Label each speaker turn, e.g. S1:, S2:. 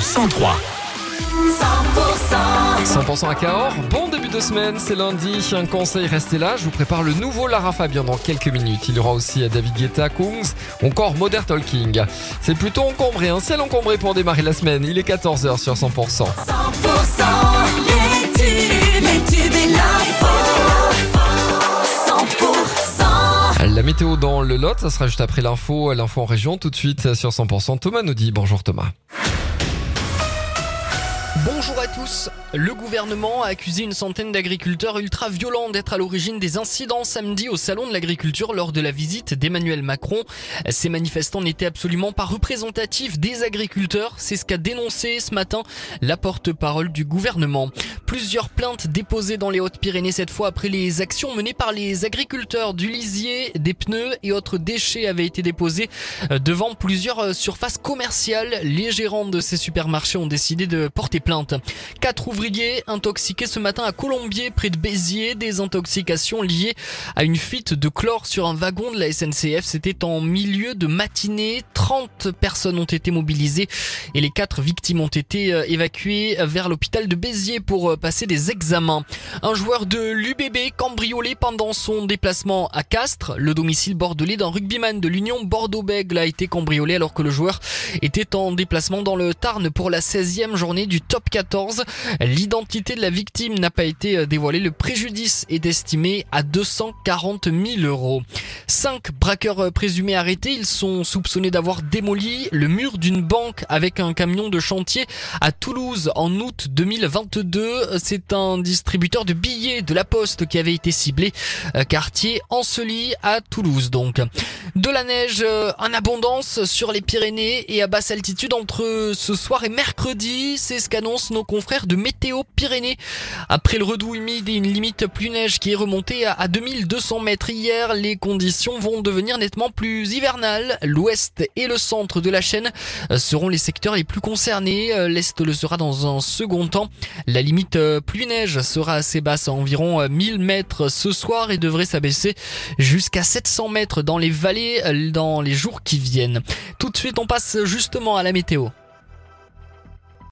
S1: sur 103.
S2: 100% à Cahors, bon début de semaine, c'est lundi, un conseil, restez là, je vous prépare le nouveau Lara Fabian dans quelques minutes. Il y aura aussi David Guetta, Kungs, encore Modern Talking. C'est plutôt encombré, un ciel encombré pour démarrer la semaine, il est 14h sur 100%.
S3: 100% les tubes, les tubes et l'info. 100%
S2: La météo dans le Lot, ça sera juste après l'info, l'info en région, tout de suite sur 100%. Thomas nous dit bonjour Thomas.
S4: Bonjour à tous. Le gouvernement a accusé une centaine d'agriculteurs ultra-violents d'être à l'origine des incidents samedi au Salon de l'Agriculture lors de la visite d'Emmanuel Macron. Ces manifestants n'étaient absolument pas représentatifs des agriculteurs. C'est ce qu'a dénoncé ce matin la porte-parole du gouvernement. Plusieurs plaintes déposées dans les Hautes-Pyrénées cette fois après les actions menées par les agriculteurs du lisier, des pneus et autres déchets avaient été déposées euh, devant plusieurs surfaces commerciales. Les gérants de ces supermarchés ont décidé de porter plainte. Quatre ouvriers intoxiqués ce matin à Colombier, près de Béziers, des intoxications liées à une fuite de chlore sur un wagon de la SNCF. C'était en milieu de matinée. 30 personnes ont été mobilisées et les quatre victimes ont été euh, évacuées vers l'hôpital de Béziers pour euh, passer des examens. Un joueur de l'UBB cambriolé pendant son déplacement à Castres. Le domicile bordelais d'un rugbyman de l'Union Bordeaux-Bègle a été cambriolé alors que le joueur était en déplacement dans le Tarn pour la 16e journée du top 14. L'identité de la victime n'a pas été euh, dévoilée. Le préjudice est estimé à 240 000 euros. Cinq braqueurs euh, présumés arrêtés. Ils sont soupçonnés d'avoir démoli le mur d'une banque avec un camion de chantier à Toulouse en août 2022. C'est un distributeur de billets de la Poste qui avait été ciblé. Euh, Quartier Ancely à Toulouse donc. De la neige euh, en abondance sur les Pyrénées et à basse altitude entre ce soir et mercredi. C'est ce qu'annoncent nos confrères de Météo Pyrénées. Après le redout humide et une limite plus neige qui est remontée à à 2200 mètres hier, les conditions vont devenir nettement plus hivernales. L'ouest et le centre de la chaîne euh, seront les secteurs les plus concernés. L'est le sera dans un second temps. La limite euh, pluie-neige sera assez basse à environ euh, 1000 mètres ce soir et devrait s'abaisser jusqu'à 700 mètres dans les vallées euh, dans les jours qui viennent. Tout de suite, on passe justement à la météo.